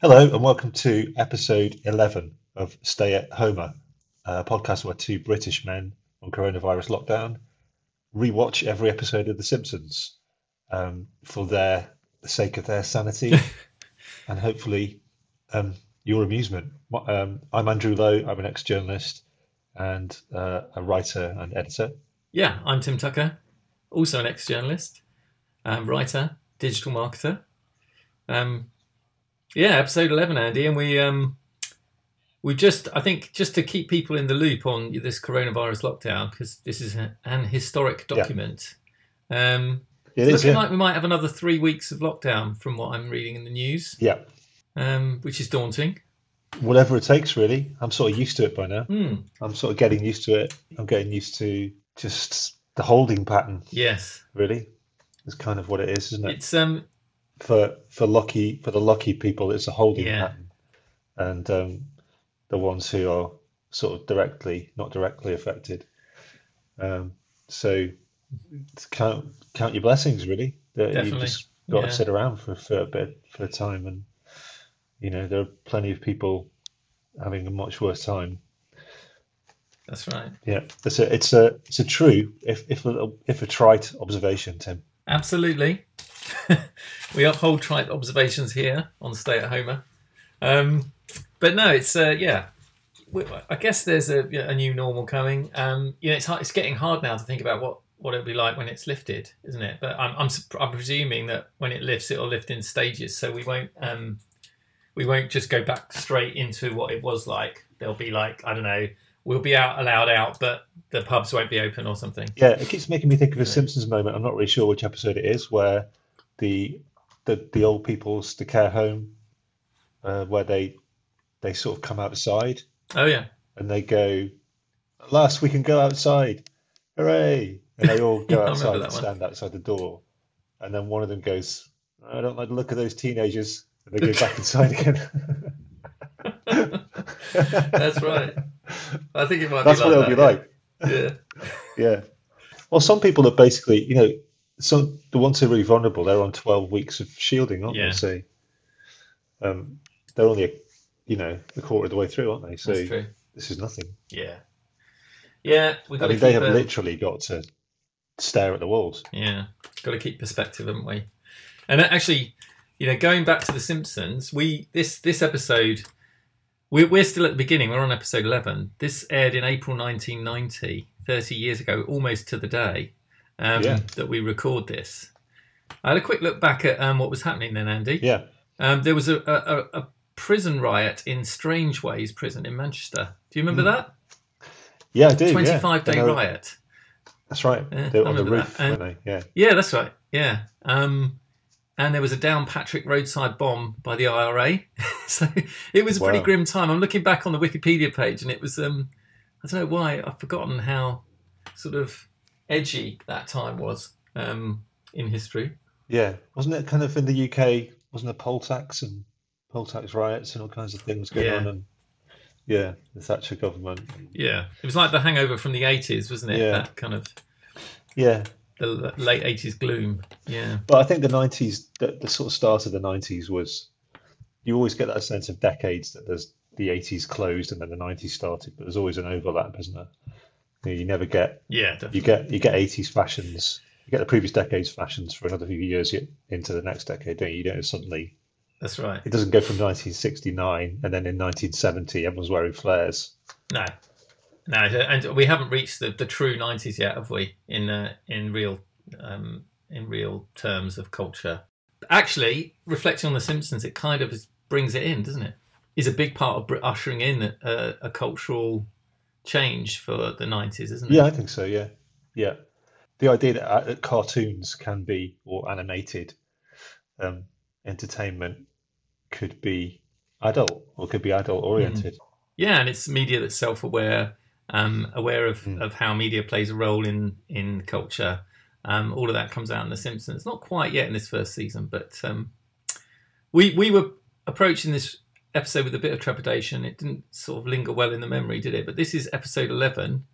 Hello, and welcome to episode 11 of Stay at Homer, a podcast where two British men on coronavirus lockdown rewatch every episode of The Simpsons um, for their the sake of their sanity and hopefully um, your amusement. Um, I'm Andrew Lowe, I'm an ex journalist and uh, a writer and editor. Yeah, I'm Tim Tucker, also an ex journalist, um, writer, digital marketer. Um, yeah, episode 11, Andy, and we um, we just I think just to keep people in the loop on this coronavirus lockdown because this is a, an historic document. Yeah. Um, it it's is, looking yeah. like we might have another three weeks of lockdown from what I'm reading in the news. Yeah, um, which is daunting. Whatever it takes, really. I'm sort of used to it by now. Mm. I'm sort of getting used to it. I'm getting used to just the holding pattern. Yes, really, is kind of what it is, isn't it? It's um for for lucky for the lucky people, it's a holding yeah. pattern, and um, the ones who are sort of directly not directly affected. Um, so count count your blessings, really. that You just got yeah. to sit around for, for a bit for a time, and you know there are plenty of people having a much worse time. That's right. Yeah, it's a it's a it's a true if if a, if a trite observation, Tim. Absolutely. we uphold trite observations here on Stay at Homer. Um, but no, it's uh, yeah. I guess there's a, a new normal coming. Um, you know, it's hard, it's getting hard now to think about what, what it'll be like when it's lifted, isn't it? But I'm, I'm, I'm presuming that when it lifts, it'll lift in stages, so we won't um, we won't just go back straight into what it was like. There'll be like I don't know, we'll be out allowed out, but the pubs won't be open or something. Yeah, it keeps making me think of a Simpsons moment. I'm not really sure which episode it is, where the the, the old people's the care home, uh, where they they sort of come outside. Oh yeah. And they go, at last we can go outside, hooray! And they all go outside and stand outside the door, and then one of them goes, I don't like the look of those teenagers, and they go back inside again. That's right. I think it might. That's what it'll be like. Yeah. yeah. Well, some people are basically, you know, some the ones who are really vulnerable, they're on twelve weeks of shielding, aren't yeah. they? So, um, they're only a, you know a quarter of the way through, aren't they? So this is nothing. Yeah. Yeah, we I mean, they have a... literally got to stare at the walls. Yeah, got to keep perspective, haven't we? And actually, you know, going back to the Simpsons, we this this episode we're, we're still at the beginning. We're on episode 11. This aired in April 1990, 30 years ago, almost to the day um, yeah. that we record this. I had a quick look back at um, what was happening then, Andy. Yeah. Um, there was a, a, a, prison riot in Strangeways Prison in Manchester. Do you remember mm. that? Yeah, I do. 25 yeah. day riot. That's right. Yeah, they were on the roof, and, they? Yeah. Yeah, that's right. Yeah. Um, and there was a Downpatrick roadside bomb by the IRA. so it was a pretty wow. grim time. I'm looking back on the Wikipedia page, and it was um, I don't know why I've forgotten how sort of edgy that time was um, in history. Yeah, wasn't it kind of in the UK? Wasn't there poll tax and poll tax riots and all kinds of things going yeah. on? And yeah, the Thatcher government. Yeah, it was like the hangover from the 80s, wasn't it? Yeah. That kind of. Yeah, the late eighties gloom. Yeah, but I think the nineties, the, the, sort of start of the nineties was, you always get that sense of decades that there's the eighties closed and then the nineties started, but there's always an overlap, isn't there? You, know, you never get, yeah, definitely. you get you get eighties fashions, you get the previous decade's fashions for another few years yet into the next decade, don't you? You don't suddenly. That's right. It doesn't go from 1969 and then in 1970 everyone's wearing flares. No, no, and we haven't reached the, the true nineties yet, have we? In uh, in real um, in real terms of culture. Actually, reflecting on the Simpsons, it kind of brings it in, doesn't it? Is a big part of ushering in a, a cultural change for the nineties, isn't it? Yeah, I think so. Yeah, yeah. The idea that, uh, that cartoons can be or animated um, entertainment could be adult or could be adult oriented. Mm. Yeah, and it's media that's self aware um, aware of, mm. of how media plays a role in in culture. Um, all of that comes out in The Simpsons. Not quite yet in this first season, but um, we we were approaching this episode with a bit of trepidation. It didn't sort of linger well in the memory, did it? But this is episode eleven,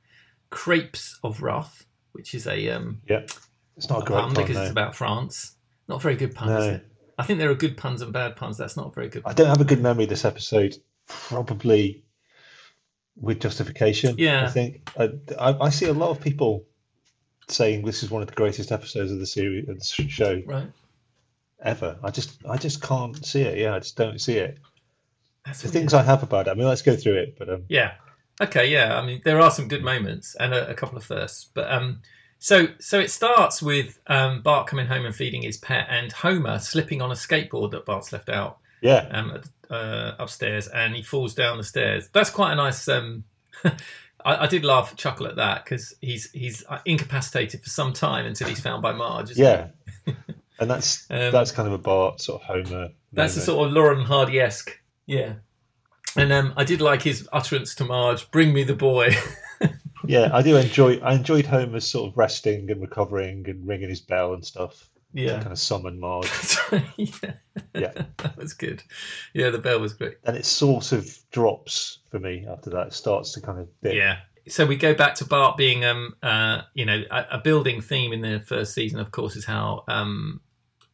"Crepes of Wrath," which is a um, yeah, it's not a, a great pun, because no. it's about France. Not very good pun, no. is it? I think there are good puns and bad puns. That's not a very good. I don't have a good memory this episode. Probably with justification. Yeah. I think I, I, I see a lot of people saying this is one of the greatest episodes of the series of the show Right. ever. I just I just can't see it. Yeah, I just don't see it. That's The things I have about it. I mean, let's go through it. But um, Yeah. Okay. Yeah. I mean, there are some good moments and a, a couple of firsts, but um, so so it starts with um Bart coming home and feeding his pet, and Homer slipping on a skateboard that Bart's left out yeah, um uh, upstairs, and he falls down the stairs. That's quite a nice um. I, I did laugh, chuckle at that because he's he's uh, incapacitated for some time until he's found by Marge. yeah. And that's Um, that's kind of a Bart sort of Homer. That's the moment. sort of Laurel and Hardy esque. Yeah. And um, I did like his utterance to Marge, "Bring me the boy." Yeah, I do enjoy. I enjoyed Homer sort of resting and recovering and ringing his bell and stuff. to yeah. kind of summon Marge. yeah. Yeah. that was good. Yeah, the bell was great. and it sort of drops for me after that. It starts to kind of dip. Yeah. So we go back to Bart being, um, uh, you know, a, a building theme in the first season. Of course, is how um,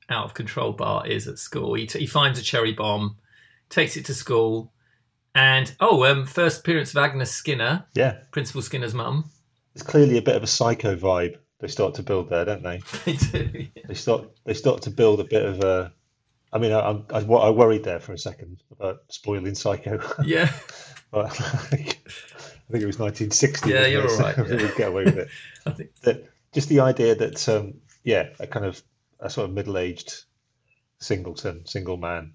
out of control Bart is at school. He, t- he finds a cherry bomb, takes it to school, and oh, um, first appearance of Agnes Skinner, Yeah, Principal Skinner's mum. it's clearly a bit of a psycho vibe they start to build there, don't they? They do. They start they start to build a bit of a. I mean, I, I'm- I, I worried there for a second about spoiling Psycho, Yeah. but I think it was 1960. Yeah, you're it? all right, So I think yeah. we'd get away with it. I think. that just the idea that um, yeah, a kind of a sort of middle-aged singleton, single man,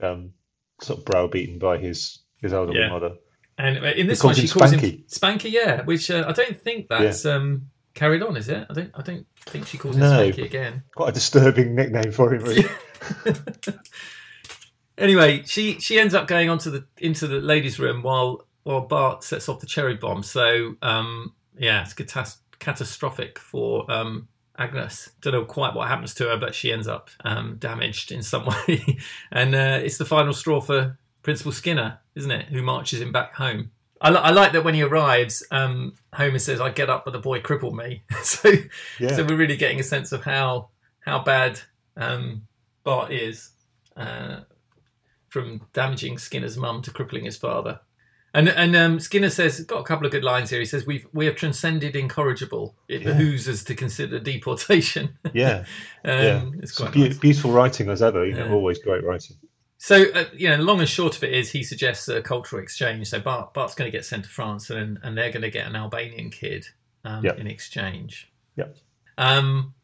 um, sort of browbeaten by his his elderly Yeah. mother. And uh, in this one, she calls him Spanky. Spanky. Yeah, which uh, I don't think that's um, carried on, is it? I don't. I don't think she calls him No. Spanky again. Quite a disturbing nickname for him. Really. Anyway, she she ends up going onto the into the ladies' room while while Bart sets off the cherry bomb. So um, yeah, it's catas- catastrophic for um, Agnes. Don't know quite what happens to her, but she ends up um, damaged in some way, and uh, it's the final straw for Principal Skinner, isn't it? Who marches him back home. I, li- I like that when he arrives, um, Homer says, "I get up, but the boy crippled me." so Yeah. so we're really getting a sense of how how bad um, Bart is uh, from damaging Skinner's mum to crippling his father. And and um, Skinner says got a couple of good lines here. He says we've we have transcended incorrigible. It Yeah. behooves us to consider deportation. yeah, um, yeah. It's quite nice. beautiful writing as ever. You know, Yeah. always great writing. So uh, you know, long and short of it is he suggests a cultural exchange. So Bart Bart's going to get sent to France, and and they're going to get an Albanian kid um, Yep. in exchange. Yep. Um,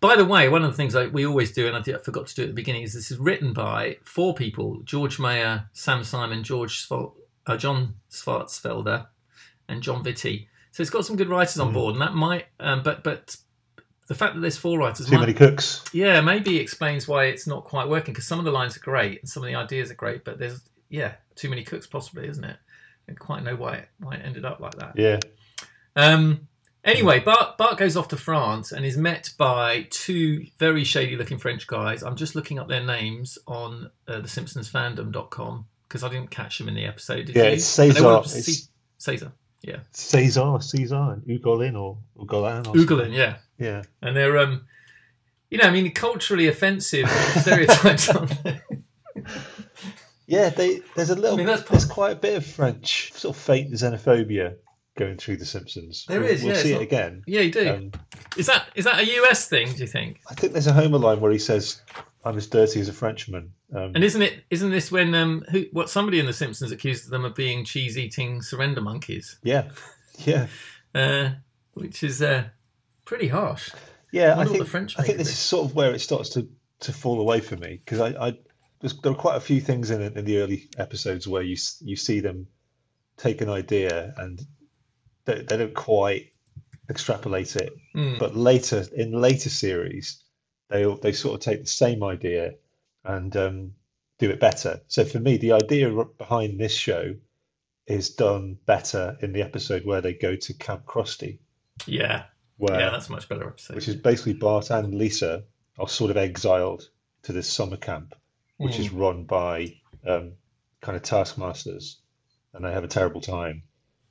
by the way, one of the things I, we always do, and I, did, I forgot to do at the beginning, is this is written by four people: George Meyer, Sam Simon, George Svol- uh, John Swartzwelder, and Jon Vitti. So it's got some good writers on Mhm. board, and that might. Um, but but the fact that there's four writers, Too might, many cooks. yeah, maybe explains why it's not quite working because some of the lines are great and some of the ideas are great, but there's yeah too many cooks possibly, isn't it? I quite know why it, why it ended up like that. Yeah, Um, anyway, Bart, Bart goes off to France and is met by two very shady looking French guys. I'm just looking up their names on uh, the simpsonsfandom.com because I didn't catch him in the episode. Did yeah. you? It's Cesar. It's Caesar. Cesar, Cesar, and Ugolin or Ugolan. Or Ugolin, yeah. Yeah, And they're, um, you know, I mean, culturally offensive stereotypes, yeah. They there's a little. I mean, that's there's quite a bit of French sort of fake xenophobia going through The Simpsons. There we'll, is, We'll yeah, see it not- again. Yeah, you do. Um, is that is that a US thing? Do you think? I think there's a Homer line where he says, "I'm as dirty as a Frenchman." Um, And isn't it isn't this when um who what somebody in The Simpsons accused them of being cheese eating surrender monkeys, yeah, yeah, uh, which is uh, pretty harsh. yeah. I what think I think this is sort of where it starts to, to fall away for me because I, I there's, there are quite a few things in in the early episodes where you you see them take an idea and they, they don't quite extrapolate it, Mm, but later in later series they they sort of take the same idea and um, do it better. So for me, the idea behind this show is done better in the episode where they go to Camp Krusty, yeah, where yeah, that's a much better episode. which is basically Bart and Lisa are sort of exiled to this summer camp, which Mm. is run by um, kind of taskmasters, and they have a terrible time.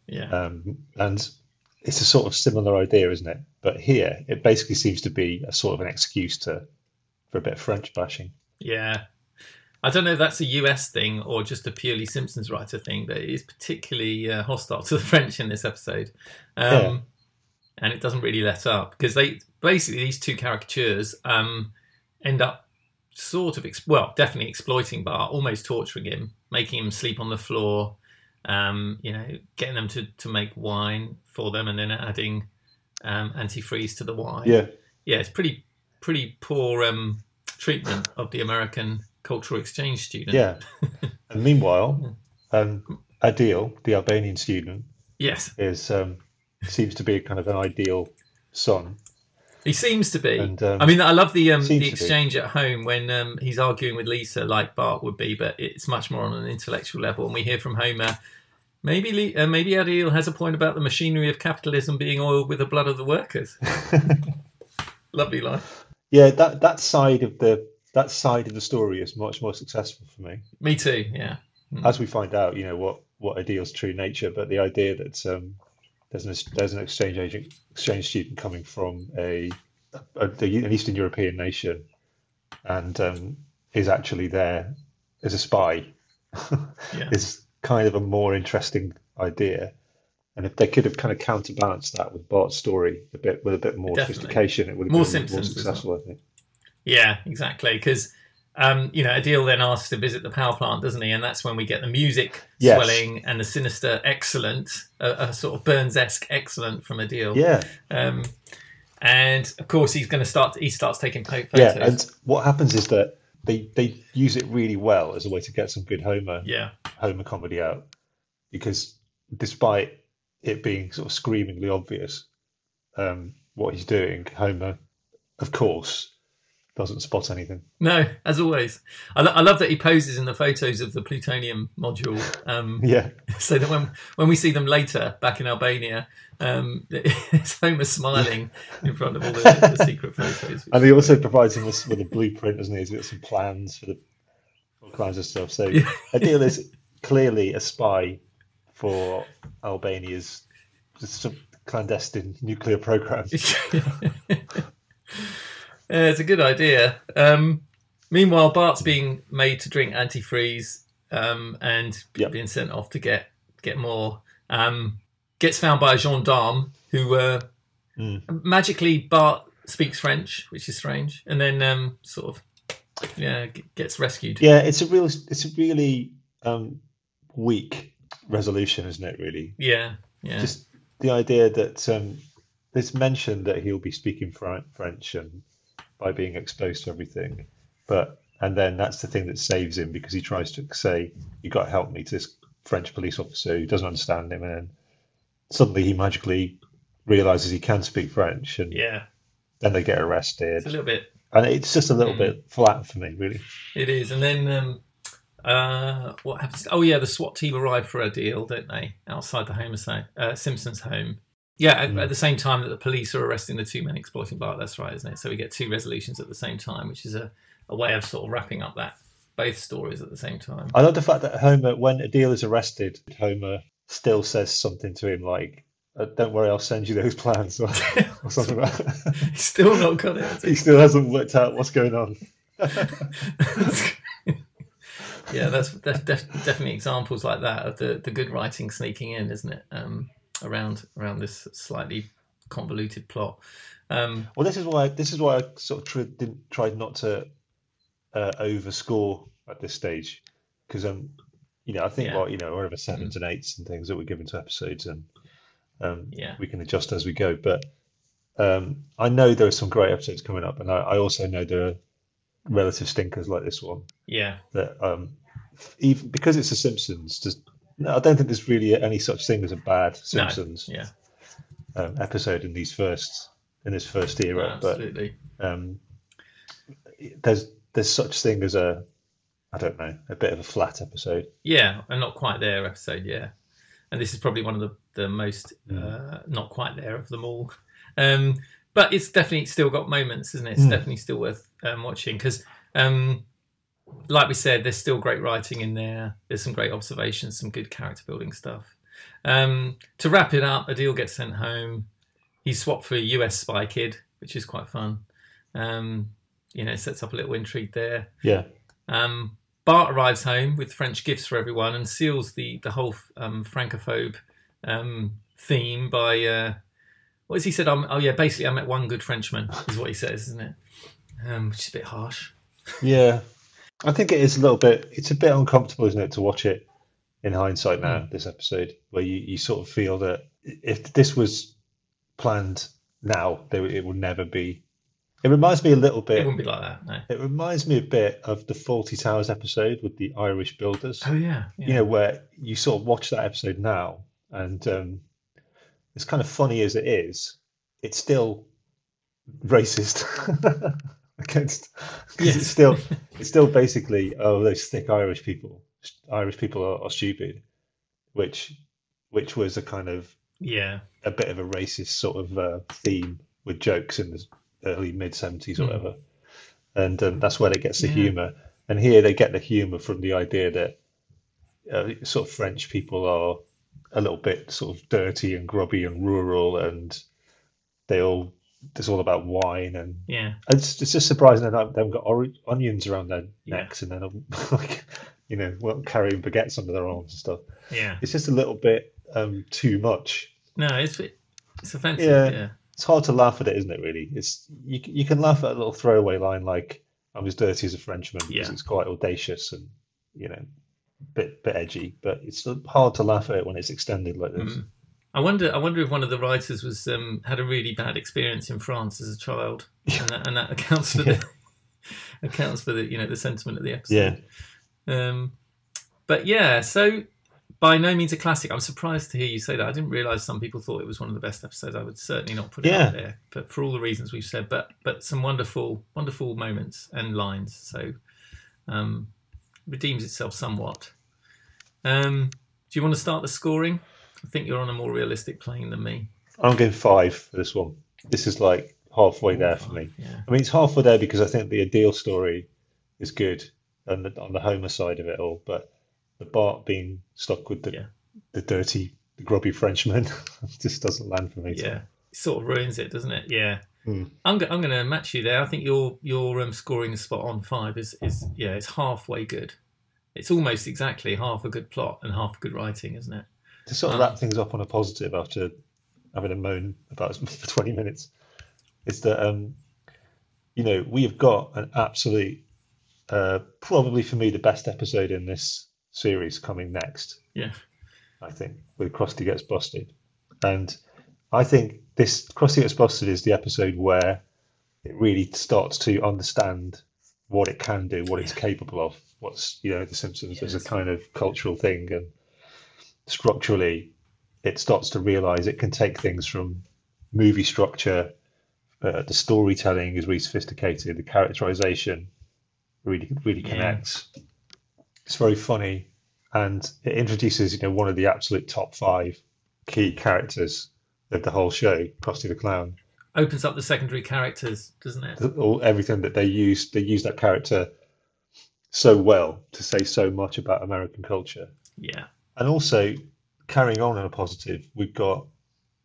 yeah, Um, and it's a sort of similar idea, isn't it? But here, it basically seems to be a sort of an excuse to for a bit of French bashing. Yeah. I don't know if that's a US thing or just a purely Simpsons writer thing, but it is particularly uh, hostile to the French in this episode. Um, Yeah. And it doesn't really let up because they basically, these two caricatures um, end up sort of, ex- well, definitely exploiting Bart, almost torturing him, making him sleep on the floor, um, you know, getting them to, to make wine for them and then adding um, antifreeze to the wine Yeah, yeah, it's pretty pretty poor um, treatment of the American cultural exchange student. yeah. and meanwhile, um, Adil, the Albanian student, Yes, is um, seems to be kind of an ideal son. he seems to be. And, um, I mean, I love the um, the exchange at home when um, he's arguing with Lisa, like Bart would be, but it's much more on an intellectual level. And we hear from Homer. Maybe uh, maybe Adil has a point about the machinery of capitalism being oiled with the blood of the workers. Lovely line. Yeah, that that side of the that side of the story is much more successful for me. Me too. Yeah. As we find out, you know what what Adil's true nature, but the idea that um, there's an there's an exchange agent exchange student coming from a, a, an Eastern European nation, and um, is actually there as a spy, Yeah. is kind of a more interesting idea. And if they could have kind of counterbalanced that with Bart's story a bit with a bit more Definitely. sophistication, it would have More been more Simpsons well. successful, I think. Yeah, exactly. Because um, you know, Adil then asks to visit the power plant, doesn't he? And that's when we get the music Yes. swelling and the sinister excellent, a, a sort of Burns-esque excellent from Adil. Yeah, Um, and of course, he's going to start. He starts taking po- yeah. And what happens is that they they use it really well as a way to get some good Homer yeah, Homer comedy out, because despite it being sort of screamingly obvious um, what he's doing, Homer, of course, doesn't spot anything. no, as always. I, lo- I love that he poses in the photos of the plutonium module, um, Yeah, so that when when we see them later back in Albania, um, it's Homer smiling in front of all the, the secret photos. and he also provides him with, with a blueprint, doesn't he? He's got some plans for the all kinds of stuff. So Yeah. Adil is clearly a spy for Albania's clandestine nuclear program. Yeah, it's a good idea. Um, meanwhile, Bart's being made to drink antifreeze um, and Yep. being sent off to get get more. Um, gets found by a gendarme who uh, Mm. magically Bart speaks French, which is strange, and then um, sort of yeah g- gets rescued. Yeah, it's a real, it's a really um, weak resolution, isn't it? Really, Yeah, yeah, just the idea that um, there's mention that he'll be speaking French and by being exposed to everything, but and then that's the thing that saves him because he tries to say, "You got to help me." To this French police officer who doesn't understand him, and then suddenly he magically realizes he can speak French, and yeah. then they get arrested, It's a little bit and it's just a little Mm. bit flat for me, really. It is, and then um, uh, what happens? Oh yeah, the SWAT team arrive for Adil, don't they? Outside the Homer sa- uh, Simpsons home. Yeah, at, at the same time that the police are arresting the two men exploiting Bart. That's right, isn't it? So we get two resolutions at the same time, which is a, a way of sort of wrapping up that both stories at the same time. I love the fact that Homer, when Adil is arrested, Homer still says something to him like, uh, "Don't worry, I'll send you those plans," or, or something like that. He's still not got it. he still hasn't worked out what's going on. yeah, that's, that's def- definitely examples like that of the, the good writing sneaking in, isn't it? Um, around around this slightly convoluted plot. Um, Well, this is why this is why I sort of tr- didn't tried not to uh, overscore at this stage because um, you know, I think Yeah. well, you know, we're over sevens and eights and things that we're given to episodes, and um, Yeah. we can adjust as we go. But um, I know there are some great episodes coming up, and I, I also know there are relative stinkers like this one. yeah, that um, even because it's the Simpsons, just no, I don't think there's really any such thing as a bad Simpsons yeah, um, episode in these first in this first era. absolutely. But um, there's there's such thing as a I don't know a bit of a flat episode. Yeah, and not quite there episode. Yeah, and this is probably one of the the most Mm. uh, not quite there of them all. Um, but it's definitely still got moments, isn't it? It's Mm. definitely still worth um, watching because, um, like we said, there's still great writing in there. There's some great observations, some good character building stuff. Um, to wrap it up, Adil gets sent home. He's swapped for a US spy kid, which is quite fun. Um, you know, sets up a little intrigue there. Yeah. Um, Bart arrives home with French gifts for everyone and seals the the whole um, francophobe um, theme by uh, what has he said? I'm, oh yeah, basically I met one good Frenchman is what he says, isn't it? Um, which is a bit harsh. Yeah. I think it is a little bit. It's a bit uncomfortable, isn't it, to watch it in hindsight now. Mm. This episode, where you, you sort of feel that if this was planned now, there, it would never be. It reminds me a little bit. It wouldn't be like that. No. It reminds me a bit of the Fawlty Towers episode with the Irish builders. Oh yeah. yeah. You know, where you sort of watch that episode now, and um, it's kind of funny as it is, it's still racist against. 'cause Yes. It's still, it's still basically, oh, those thick Irish people. Irish people are, are stupid, which, which was a kind of yeah. a bit of a racist sort of uh, theme with jokes in the early mid 70s or Hmm. whatever. And um, that's where it gets the Yeah. humour. And here they get the humour from the idea that uh, sort of French people are a little bit sort of dirty and grubby and rural, and they all it's all about wine and Yeah. it's, it's just surprising that they've got or- onions around their Yeah. necks and then like you know well, carrying baguettes under their arms and stuff. Yeah. It's just a little bit um, too much. No, it's it's offensive. Yeah. Yeah. it's hard to laugh at it, isn't it? Really, it's you. You can laugh at a little throwaway line like "I'm as dirty as a Frenchman" because Yeah. it's quite audacious and you know, bit bit edgy. But it's hard to laugh at it when it's extended like this. Mm. I wonder. I wonder if one of the writers was um, had a really bad experience in France as a child, and that, and that accounts for the accounts for the you know the sentiment of the episode. Yeah, Um, but yeah, so by no means a classic. I'm surprised to hear you say that. I didn't realise some people thought it was one of the best episodes. I would certainly not put it Yeah. up there, but for all the reasons we've said. But but some wonderful wonderful moments and lines. So um, redeems itself somewhat. Um, do you want to start the scoring? I think you're on a more realistic plane than me. I'm giving five for this one. This is like halfway there for me. Yeah. I mean, it's halfway there because I think the Adil story is good and the, on the Homer side of it all, but the Bart being stuck with the Yeah. the dirty, the grubby Frenchman just doesn't land for me. Yeah, it sort of ruins it, doesn't it? Yeah. Hmm. I'm, go- I'm going to match you there. I think your your um, scoring spot on five is is yeah, it's halfway good. It's almost exactly half a good plot and half a good writing, isn't it? To sort of wrap things up on a positive after having a moan about it for 20 minutes, is that, um, you know, we have got an absolute, uh, probably for me, the best episode in this series coming next. Yeah. I think, with Krusty Gets Busted. And I think this Krusty Gets Busted is the episode where it really starts to understand what it can do, what it's capable of, what's, you know, The Simpsons as a kind of cultural thing. And structurally, it starts to realize it can take things from movie structure, uh, the storytelling is really sophisticated, the characterization really, really Yeah. connects. It's very funny and it introduces you know one of the absolute top five key characters of the whole show, Krusty the Clown. Opens up the secondary characters, doesn't it? All everything that they use, they use that character so well to say so much about American culture. Yeah. And also carrying on in a positive, we've got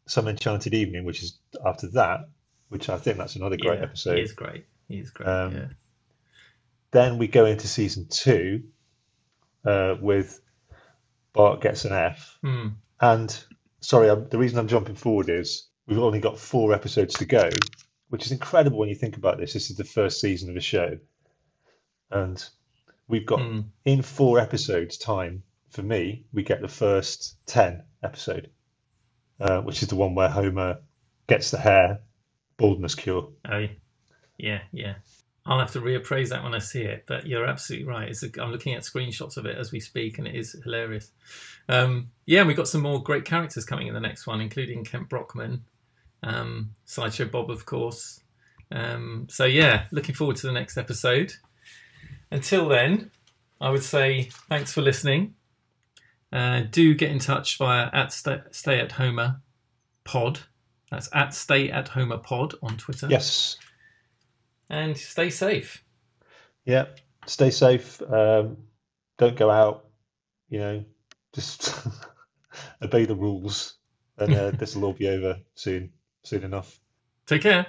Some Enchanted Evening, which is after that, which I think that's another great yeah, episode. It is great. It is great. Um, yeah. Then we go into season two uh, with Bart gets an F. Hmm. And sorry, I'm, the reason I'm jumping forward is we've only got four episodes to go, which is incredible when you think about this. This is the first season of the show, and we've got Hmm. in four episodes time for me, we get the first ten episode, uh, which is the one where Homer gets the hair baldness cure. Oh, yeah. yeah, yeah. I'll have to reappraise that when I see it. But you're absolutely right. I'm looking at screenshots of it as we speak, and it is hilarious. Um, yeah, we've got some more great characters coming in the next one, including Kent Brockman, um, Sideshow Bob, of course. Um, so yeah, looking forward to the next episode. Until then, I would say thanks for listening. Uh, do get in touch via at stay, stay at Homer pod. That's at stay at Homer pod on Twitter. Yes, And stay safe. yeah. Stay safe. Um, don't go out. You know, just obey the rules, and uh, this will all be over soon. Soon enough. Take care.